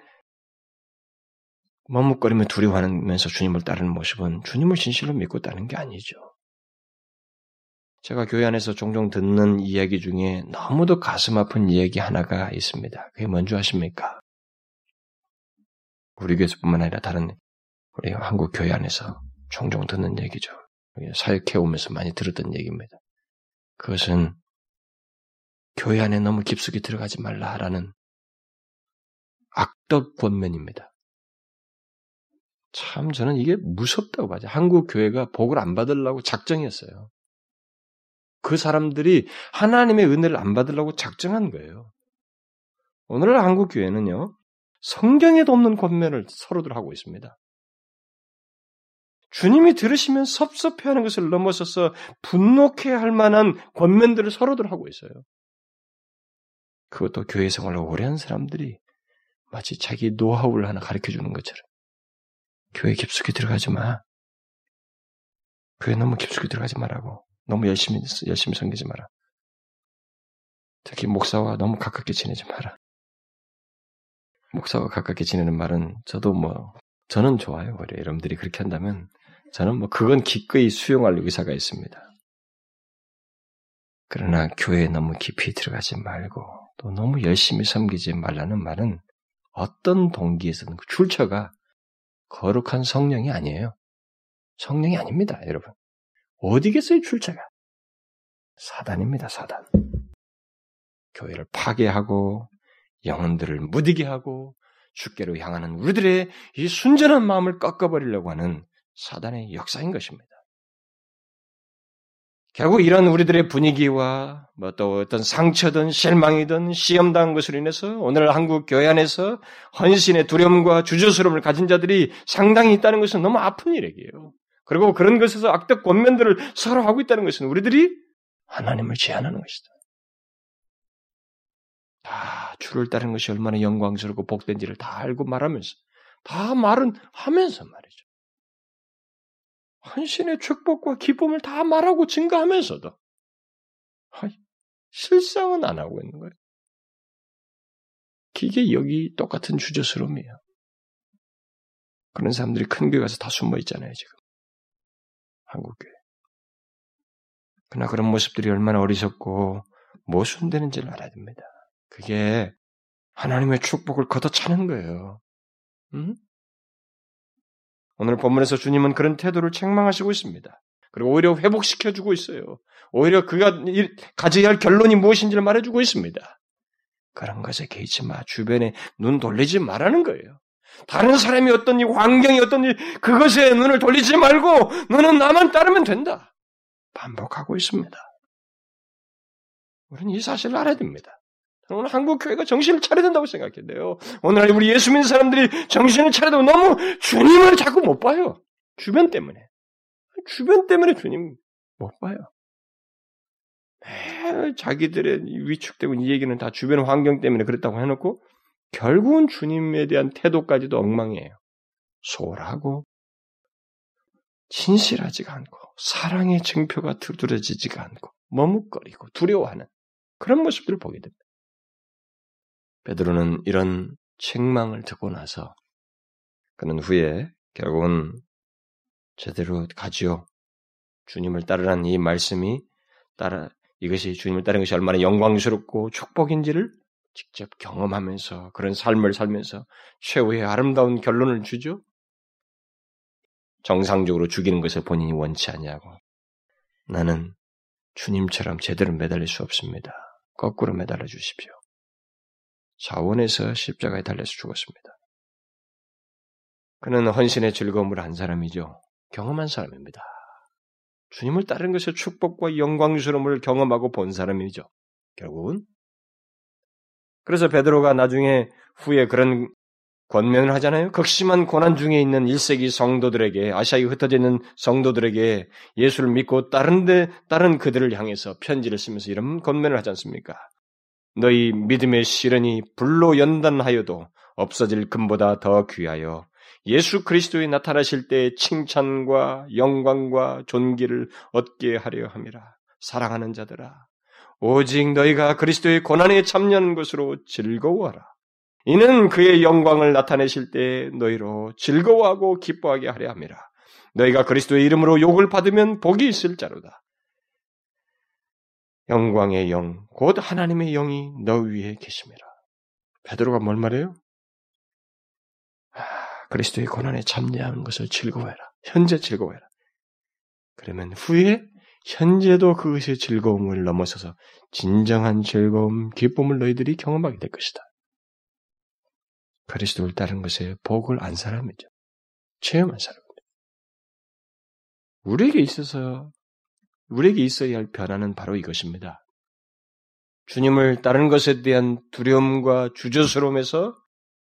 머뭇거리며 두려워하면서 주님을 따르는 모습은 주님을 진실로 믿고 따르는 게 아니죠. 제가 교회 안에서 종종 듣는 이야기 중에 너무도 가슴 아픈 이야기 하나가 있습니다. 그게 뭔지 아십니까? 우리 교회뿐만 아니라 다른 우리 한국 교회 안에서 종종 듣는 얘기죠. 사역해 오면서 많이 들었던 얘기입니다. 그것은 교회 안에 너무 깊숙이 들어가지 말라라는 악덕 권면입니다. 참 저는 이게 무섭다고 봐요. 한국 교회가 복을 안 받으려고 작정했어요. 그 사람들이 하나님의 은혜를 안 받으려고 작정한 거예요. 오늘날 한국 교회는요. 성경에도 없는 권면을 서로들 하고 있습니다. 주님이 들으시면 섭섭해하는 것을 넘어서서 분노케 할 만한 권면들을 서로들 하고 있어요. 그것도 교회 생활을 오래 한 사람들이 마치 자기 노하우를 하나 가르쳐 주는 것처럼 교회 깊숙이 들어가지 마. 교회 너무 깊숙이 들어가지 말라고. 너무 열심히 열심히 섬기지 마라. 특히 목사와 너무 가깝게 지내지 마라. 목사와 가깝게 지내는 말은 저도 뭐 저는 좋아요. 오히려 여러분들이 그렇게 한다면 저는 뭐 그건 기꺼이 수용할 의사가 있습니다. 그러나 교회에 너무 깊이 들어가지 말고 또 너무 열심히 섬기지 말라는 말은 어떤 동기에서는 그 출처가 거룩한 성령이 아니에요. 성령이 아닙니다, 여러분. 어디겠어요, 출처가? 사단입니다, 사단. 교회를 파괴하고 영혼들을 무디게 하고 주께로 향하는 우리들의 이 순전한 마음을 꺾어버리려고 하는 사단의 역사인 것입니다. 결국 이런 우리들의 분위기와 뭐 또 어떤 상처든 실망이든 시험당한 것으로 인해서 오늘 한국 교회 안에서 헌신의 두려움과 주저스러움을 가진 자들이 상당히 있다는 것은 너무 아픈 일이에요. 그리고 그런 것에서 악덕 권면들을 서로 하고 있다는 것은 우리들이 하나님을 제한하는 것이다. 다 주를 따르는 것이 얼마나 영광스럽고 복된지를 다 알고 말하면서 다 말은 하면서 말이죠. 헌신의 축복과 기쁨을 다 말하고 증가하면서도 실상은 안 하고 있는 거예요. 이게 여기 똑같은 주저스러움이에요. 그런 사람들이 큰 교회 가서 다 숨어 있잖아요, 지금. 한국교회. 그러나 그런 모습들이 얼마나 어리석고 모순되는지를 알아야 됩니다. 그게 하나님의 축복을 걷어차는 거예요. 응? 오늘 본문에서 주님은 그런 태도를 책망하시고 있습니다. 그리고 오히려 회복시켜주고 있어요. 오히려 그가 가져야 할 결론이 무엇인지를 말해주고 있습니다. 그런 것에 개의치 마. 주변에 눈 돌리지 말라는 거예요. 다른 사람이 어떤 이 환경이 어떤 이 그것에 눈을 돌리지 말고 너는 나만 따르면 된다. 반복하고 있습니다. 우리는 이 사실을 알아야 됩니다. 오늘 한국 교회가 정신을 차려야 된다고 생각해요. 오늘 우리 예수 믿는 사람들이 정신을 차려도 너무 주님을 자꾸 못 봐요. 주변 때문에. 주변 때문에 주님 못 봐요. 매 자기들의 위축되고 이 얘기는 다 주변 환경 때문에 그랬다고 해놓고 결국은 주님에 대한 태도까지도 엉망이에요. 소홀하고 진실하지가 않고 사랑의 증표가 두드러지지가 않고 머뭇거리고 두려워하는 그런 모습들을 보게 됩니다. 베드로는 이런 책망을 듣고 나서 그는 후에 결국은 제대로 가지요. 주님을 따르라는 이 말씀이 따라 이것이 주님을 따르는 것이 얼마나 영광스럽고 축복인지를 직접 경험하면서 그런 삶을 살면서 최후의 아름다운 결론을 주죠. 정상적으로 죽이는 것을 본인이 원치 않냐고. 나는 주님처럼 제대로 매달릴 수 없습니다. 거꾸로 매달려 주십시오. 자원에서 십자가에 달려서 죽었습니다. 그는 헌신의 즐거움을 한 사람이죠. 경험한 사람입니다. 주님을 따르는 것의 축복과 영광스러움을 경험하고 본 사람이죠. 결국은 그래서 베드로가 나중에 후에 그런 권면을 하잖아요. 극심한 고난 중에 있는 1세기 성도들에게 아시아에 흩어져 있는 성도들에게 예수를 믿고 다른 데 다른 그들을 향해서 편지를 쓰면서 이런 권면을 하지 않습니까? 너희 믿음의 시련이 불로 연단하여도 없어질 금보다 더 귀하여 예수 그리스도에 나타나실 때 칭찬과 영광과 존귀를 얻게 하려 함이라. 사랑하는 자들아, 오직 너희가 그리스도의 고난에 참여하는 것으로 즐거워하라. 이는 그의 영광을 나타내실 때 너희로 즐거워하고 기뻐하게 하려 함이라. 너희가 그리스도의 이름으로 욕을 받으면 복이 있을 자로다. 영광의 영, 곧 하나님의 영이 너 위에 계심이라. 베드로가 뭘 말해요? 아, 그리스도의 고난에 참여하는 것을 즐거워해라. 현재 즐거워해라. 그러면 후에 현재도 그것의 즐거움을 넘어서서 진정한 즐거움, 기쁨을 너희들이 경험하게 될 것이다. 그리스도를 따른 것에 복을 안 사람이죠. 체험한 사람입니다. 우리에게 있어서 우리에게 있어야 할 변화는 바로 이것입니다. 주님을 따르는 것에 대한 두려움과 주저스러움에서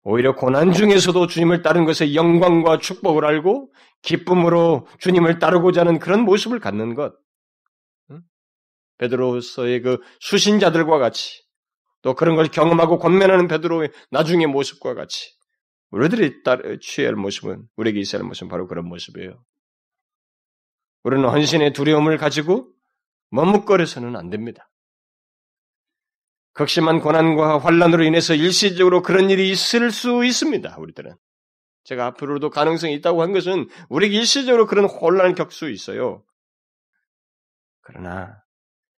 오히려 고난 중에서도 주님을 따르는 것의 영광과 축복을 알고 기쁨으로 주님을 따르고자 하는 그런 모습을 갖는 것. 베드로서의 그 수신자들과 같이 또 그런 걸 경험하고 권면하는 베드로의 나중의 모습과 같이 우리들이 따, 취해야 할 모습은 우리에게 있어야 할 모습은 바로 그런 모습이에요. 우리는 헌신의 두려움을 가지고 머뭇거려서는 안 됩니다. 극심한 고난과 환란으로 인해서 일시적으로 그런 일이 있을 수 있습니다. 우리들은 제가 앞으로도 가능성이 있다고 한 것은 우리에게 일시적으로 그런 혼란을 겪을 수 있어요. 그러나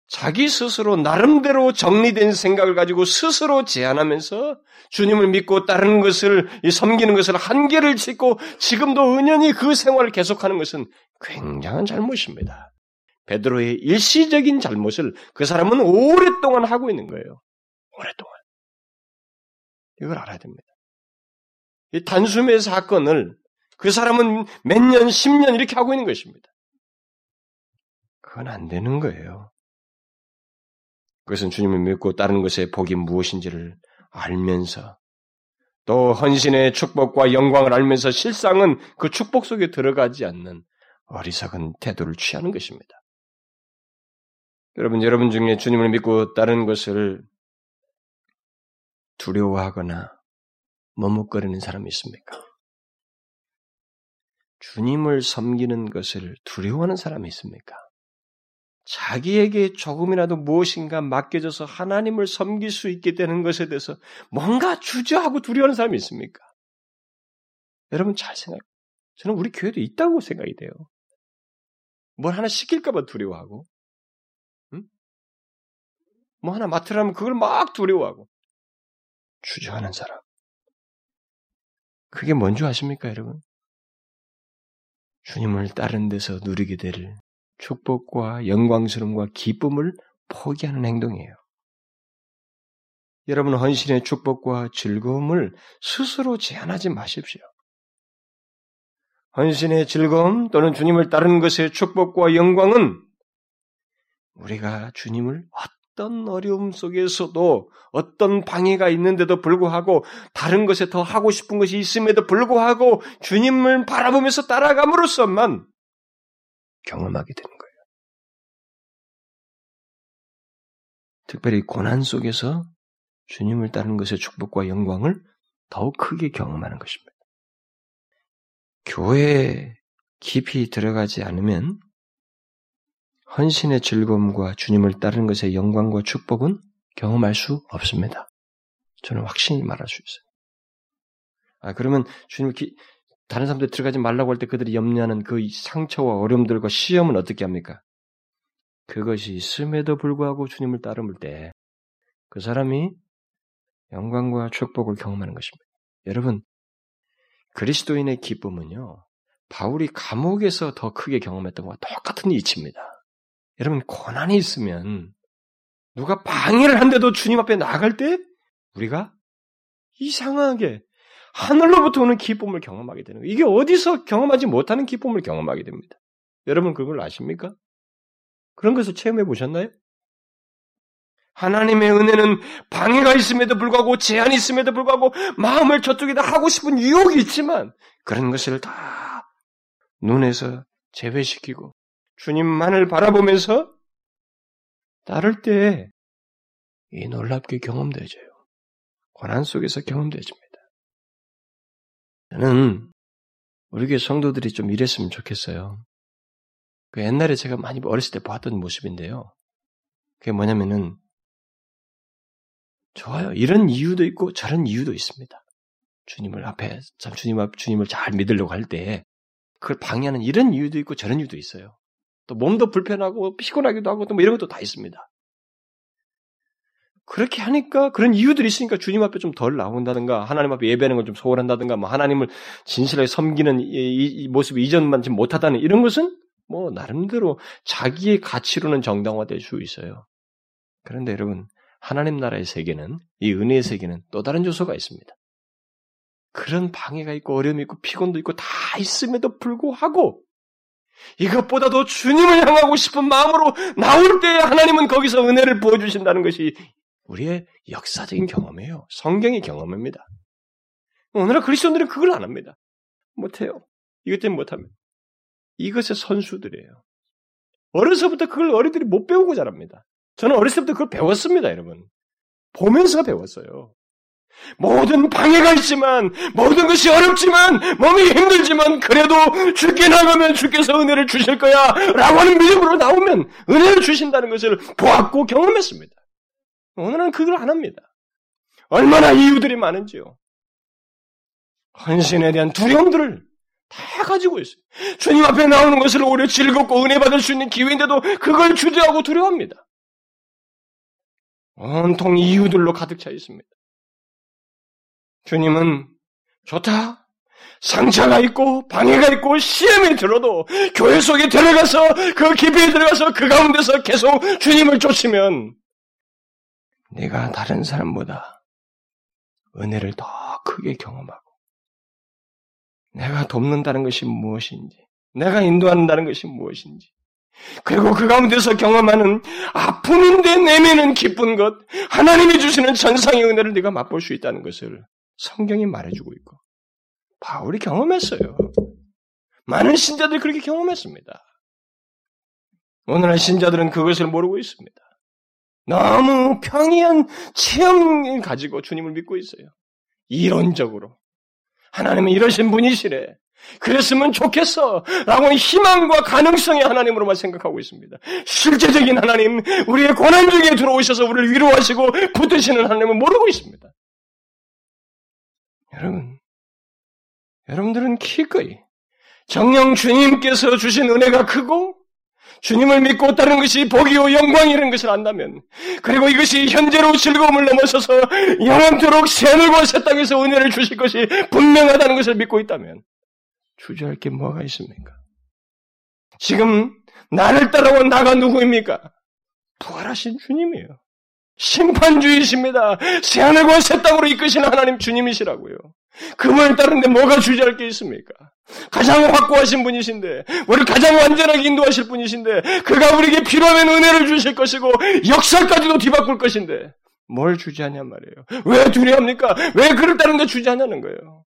자기 스스로 나름대로 정리된 생각을 가지고 스스로 제안하면서 주님을 믿고 따르는 것을 섬기는 것을 한계를 짓고 지금도 은연히 그 생활을 계속하는 것은 굉장한 잘못입니다. 베드로의 일시적인 잘못을 그 사람은 오랫동안 하고 있는 거예요. 오랫동안. 이걸 알아야 됩니다. 이 단숨의 사건을 그 사람은 몇 년, 십년 이렇게 하고 있는 것입니다. 그건 안 되는 거예요. 그것은 주님을 믿고 따르는 것의 복이 무엇인지를 알면서 또 헌신의 축복과 영광을 알면서 실상은 그 축복 속에 들어가지 않는 어리석은 태도를 취하는 것입니다. 여러분, 여러분 중에 주님을 믿고 따르는 것을 두려워하거나 머뭇거리는 사람이 있습니까? 주님을 섬기는 것을 두려워하는 사람이 있습니까? 자기에게 조금이라도 무엇인가 맡겨져서 하나님을 섬길 수 있게 되는 것에 대해서 뭔가 주저하고 두려워하는 사람이 있습니까? 여러분 잘 생각. 저는 우리 교회도 있다고 생각이 돼요. 뭘 하나 시킬까봐 두려워하고, 응? 뭐 하나 맡으라면 그걸 막 두려워하고 주저하는 사람. 그게 뭔지 아십니까, 여러분? 주님을 다른 데서 누리게 될 축복과 영광스러움과 기쁨을 포기하는 행동이에요. 여러분 헌신의 축복과 즐거움을 스스로 제한하지 마십시오. 헌신의 즐거움 또는 주님을 따르는 것의 축복과 영광은 우리가 주님을 어떤 어려움 속에서도 어떤 방해가 있는데도 불구하고 다른 것에 더 하고 싶은 것이 있음에도 불구하고 주님을 바라보면서 따라감으로써만 경험하게 되는 거예요. 특별히 고난 속에서 주님을 따르는 것의 축복과 영광을 더욱 크게 경험하는 것입니다. 교회에 깊이 들어가지 않으면 헌신의 즐거움과 주님을 따르는 것의 영광과 축복은 경험할 수 없습니다. 저는 확신히 말할 수 있어요. 아, 그러면 주님, 기, 다른 사람들 들어가지 말라고 할 때 그들이 염려하는 그 상처와 어려움들과 시험은 어떻게 합니까? 그것이 있음에도 불구하고 주님을 따름을 때 그 사람이 영광과 축복을 경험하는 것입니다. 여러분, 그리스도인의 기쁨은요, 바울이 감옥에서 더 크게 경험했던 것과 똑같은 이치입니다. 여러분, 고난이 있으면 누가 방해를 한데도 주님 앞에 나갈 때 우리가 이상하게 하늘로부터 오는 기쁨을 경험하게 되는 거예요. 이게 어디서 경험하지 못하는 기쁨을 경험하게 됩니다. 여러분 그걸 아십니까? 그런 것을 체험해 보셨나요? 하나님의 은혜는 방해가 있음에도 불구하고 제한이 있음에도 불구하고 마음을 저쪽에다 하고 싶은 유혹이 있지만 그런 것을 다 눈에서 제외시키고 주님만을 바라보면서 따를 때 이 놀랍게 경험되져요. 고난 속에서 경험되집니다. 저는 우리 교회 성도들이 좀 이랬으면 좋겠어요. 그 옛날에 제가 많이 어렸을 때 봤던 모습인데요. 그게 뭐냐면은 좋아요. 이런 이유도 있고 저런 이유도 있습니다. 주님을 앞에 참 주님 앞 주님을 잘 믿으려고 할 때 그걸 방해하는 이런 이유도 있고 저런 이유도 있어요. 또 몸도 불편하고 피곤하기도 하고 또 뭐 이런 것도 다 있습니다. 그렇게 하니까 그런 이유들이 있으니까 주님 앞에 좀 덜 나온다든가 하나님 앞에 예배하는 걸 좀 소홀한다든가 뭐 하나님을 진실하게 섬기는 이, 이, 이 모습이 이전만 지금 못하다는 이런 것은 뭐 나름대로 자기의 가치로는 정당화될 수 있어요. 그런데 여러분 하나님 나라의 세계는 이 은혜의 세계는 또 다른 요소가 있습니다. 그런 방해가 있고 어려움이 있고 피곤도 있고 다 있음에도 불구하고 이것보다도 주님을 향하고 싶은 마음으로 나올 때 하나님은 거기서 은혜를 부어주신다는 것이 우리의 역사적인 경험이에요. 성경의 경험입니다. 오늘날 그리스도인들은 그걸 안 합니다. 못해요. 이것 때문에 못합니다. 이것의 선수들이에요. 어려서부터 그걸 어린들이 못 배우고 자랍니다. 저는 어렸을 때부터 그걸 배웠습니다, 여러분. 보면서 배웠어요. 모든 방해가 있지만, 모든 것이 어렵지만, 몸이 힘들지만, 그래도 죽게 나가면 주께서 은혜를 주실 거야, 라고 하는 믿음으로 나오면 은혜를 주신다는 것을 보았고 경험했습니다. 오늘은 그걸 안 합니다. 얼마나 이유들이 많은지요. 헌신에 대한 두려움들을 다 가지고 있어요. 주님 앞에 나오는 것을 오히려 즐겁고 은혜 받을 수 있는 기회인데도 그걸 주저하고 두려워합니다. 온통 이유들로 가득 차 있습니다. 주님은 좋다. 상처가 있고 방해가 있고 시험이 들어도 교회 속에 들어가서 그 깊이 들어가서 그 가운데서 계속 주님을 쫓으면 내가 다른 사람보다 은혜를 더 크게 경험하고, 내가 돕는다는 것이 무엇인지, 내가 인도한다는 것이 무엇인지, 그리고 그 가운데서 경험하는 아픔인데 내면은 기쁜 것, 하나님이 주시는 전상의 은혜를 네가 맛볼 수 있다는 것을 성경이 말해주고 있고, 바울이 경험했어요. 많은 신자들이 그렇게 경험했습니다. 오늘날 신자들은 그것을 모르고 있습니다. 너무 평이한 체험을 가지고 주님을 믿고 있어요. 이론적으로. 하나님은 이러신 분이시래. 그랬으면 좋겠어. 라고 희망과 가능성의 하나님으로만 생각하고 있습니다. 실제적인 하나님, 우리의 고난 중에 들어오셔서 우리를 위로하시고 붙드시는 하나님은 모르고 있습니다. 여러분, 여러분들은 기꺼이 정령 주님께서 주신 은혜가 크고 주님을 믿고 따르는 것이 복이요 영광이라는 것을 안다면 그리고 이것이 현재로 즐거움을 넘어서서 영원토록 새하늘과 새 땅에서 은혜를 주실 것이 분명하다는 것을 믿고 있다면 주저할 게 뭐가 있습니까? 지금 나를 따라온 나가 누구입니까? 부활하신 주님이에요. 심판주의십니다. 새하늘과 새 땅으로 이끄시는 하나님 주님이시라고요. 그분을 따르는데 뭐가 주저할 게 있습니까? 가장 확고하신 분이신데, 우리를 가장 완전하게 인도하실 분이신데, 그가 우리에게 필요하면 은혜를 주실 것이고, 역사까지도 뒤바꿀 것인데, 뭘 주저하냔 말이에요. 왜 두려합니까? 왜 그를 따르는데 주저하냐는 거예요.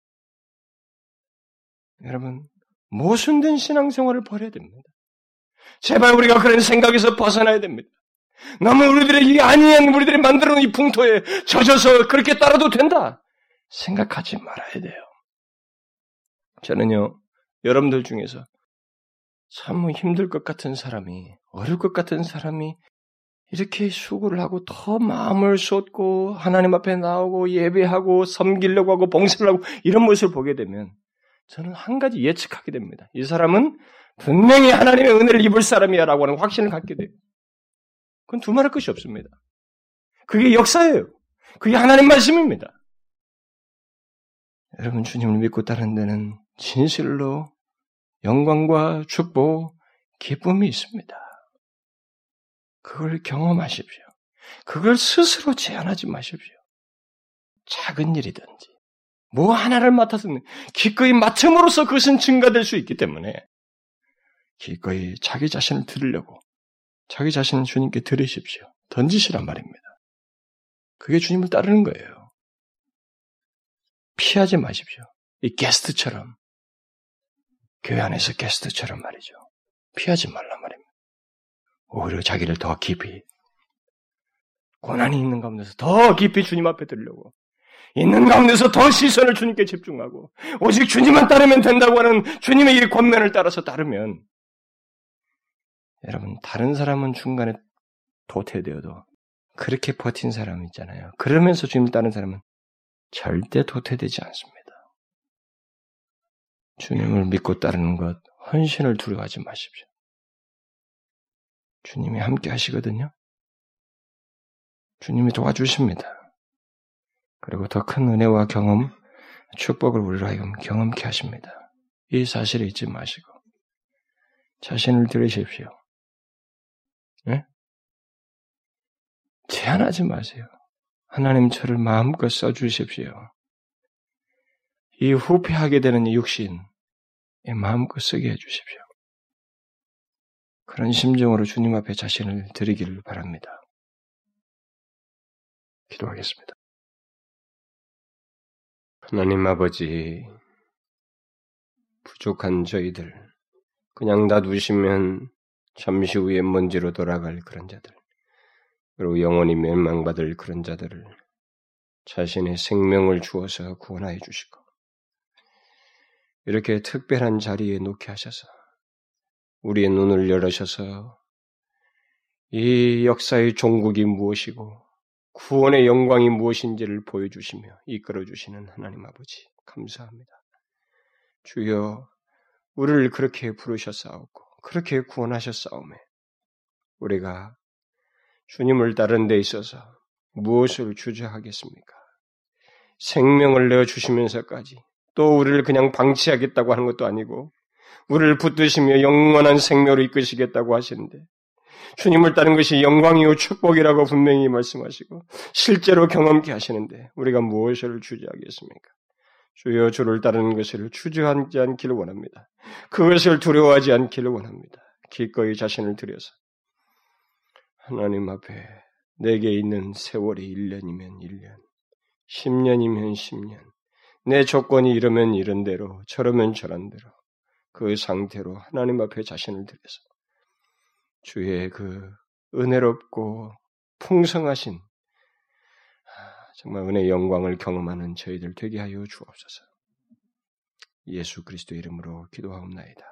여러분, 모순된 신앙생활을 버려야 됩니다. 제발 우리가 그런 생각에서 벗어나야 됩니다. 너무 우리들의 이 아니한 우리들이 만들어 놓은 이 풍토에 젖어서 그렇게 따라도 된다. 생각하지 말아야 돼요. 저는요, 여러분들 중에서 참 힘들 것 같은 사람이, 어려울 것 같은 사람이 이렇게 수고를 하고 더 마음을 쏟고 하나님 앞에 나오고 예배하고 섬기려고 하고 봉사를 하고 이런 모습을 보게 되면 저는 한 가지 예측하게 됩니다. 이 사람은 분명히 하나님의 은혜를 입을 사람이야라고 하는 확신을 갖게 돼요. 그건 두말할 것이 없습니다. 그게 역사예요. 그게 하나님 말씀입니다. 여러분 주님을 믿고 따르는 데는 진실로 영광과 축복, 기쁨이 있습니다. 그걸 경험하십시오. 그걸 스스로 제한하지 마십시오. 작은 일이든지 뭐 하나를 맡았으면 기꺼이 맡음으로써 그것은 증가될 수 있기 때문에 기꺼이 자기 자신을 들으려고 자기 자신을 주님께 들으십시오. 던지시란 말입니다. 그게 주님을 따르는 거예요. 피하지 마십시오. 이 게스트처럼 교회 안에서 게스트처럼 말이죠. 피하지 말란 말입니다. 오히려 자기를 더 깊이 고난이 있는 가운데서 더 깊이 주님 앞에 들려고 있는 가운데서 더 시선을 주님께 집중하고 오직 주님만 따르면 된다고 하는 주님의 이 권면을 따라서 따르면 여러분 다른 사람은 중간에 도태되어도 그렇게 버틴 사람 있잖아요. 그러면서 주님을 따르는 사람은 절대 도태되지 않습니다. 주님을 믿고 따르는 것 헌신을 두려워하지 마십시오. 주님이 함께 하시거든요. 주님이 도와주십니다. 그리고 더 큰 은혜와 경험, 축복을 우리로 하여금 경험케 하십니다. 이 사실을 잊지 마시고 자신을 들으십시오. 네? 제한하지 마세요. 하나님 저를 마음껏 써주십시오. 이 후패하게 되는 이 육신에 마음껏 쓰게 해주십시오. 그런 심정으로 주님 앞에 자신을 드리기를 바랍니다. 기도하겠습니다. 하나님 아버지, 부족한 저희들, 그냥 놔두시면 잠시 후에 먼지로 돌아갈 그런 자들, 그리고 영원히 멸망받을 그런 자들을 자신의 생명을 주어서 구원하여 주시고, 이렇게 특별한 자리에 놓게 하셔서, 우리의 눈을 열으셔서, 이 역사의 종국이 무엇이고, 구원의 영광이 무엇인지를 보여주시며 이끌어주시는 하나님 아버지, 감사합니다. 주여, 우리를 그렇게 부르셨사옵고, 그렇게 구원하셨사오매, 우리가 주님을 따른 데 있어서 무엇을 주저하겠습니까? 생명을 내어 주시면서까지 또 우리를 그냥 방치하겠다고 하는 것도 아니고 우리를 붙드시며 영원한 생명으로 이끄시겠다고 하시는데 주님을 따른 것이 영광이요 축복이라고 분명히 말씀하시고 실제로 경험케 하시는데 우리가 무엇을 주저하겠습니까? 주여 주를 따르는 것을 주저하지 않기를 원합니다. 그것을 두려워하지 않기를 원합니다. 기꺼이 자신을 들여서 하나님 앞에 내게 있는 세월이 1년이면 1년, 10년이면 10년, 내 조건이 이러면 이런 대로, 저러면 저런 대로, 그 상태로 하나님 앞에 자신을 들여서 주의 그 은혜롭고 풍성하신 정말 은혜의 영광을 경험하는 저희들 되게 하여 주옵소서. 예수 그리스도 이름으로 기도하옵나이다.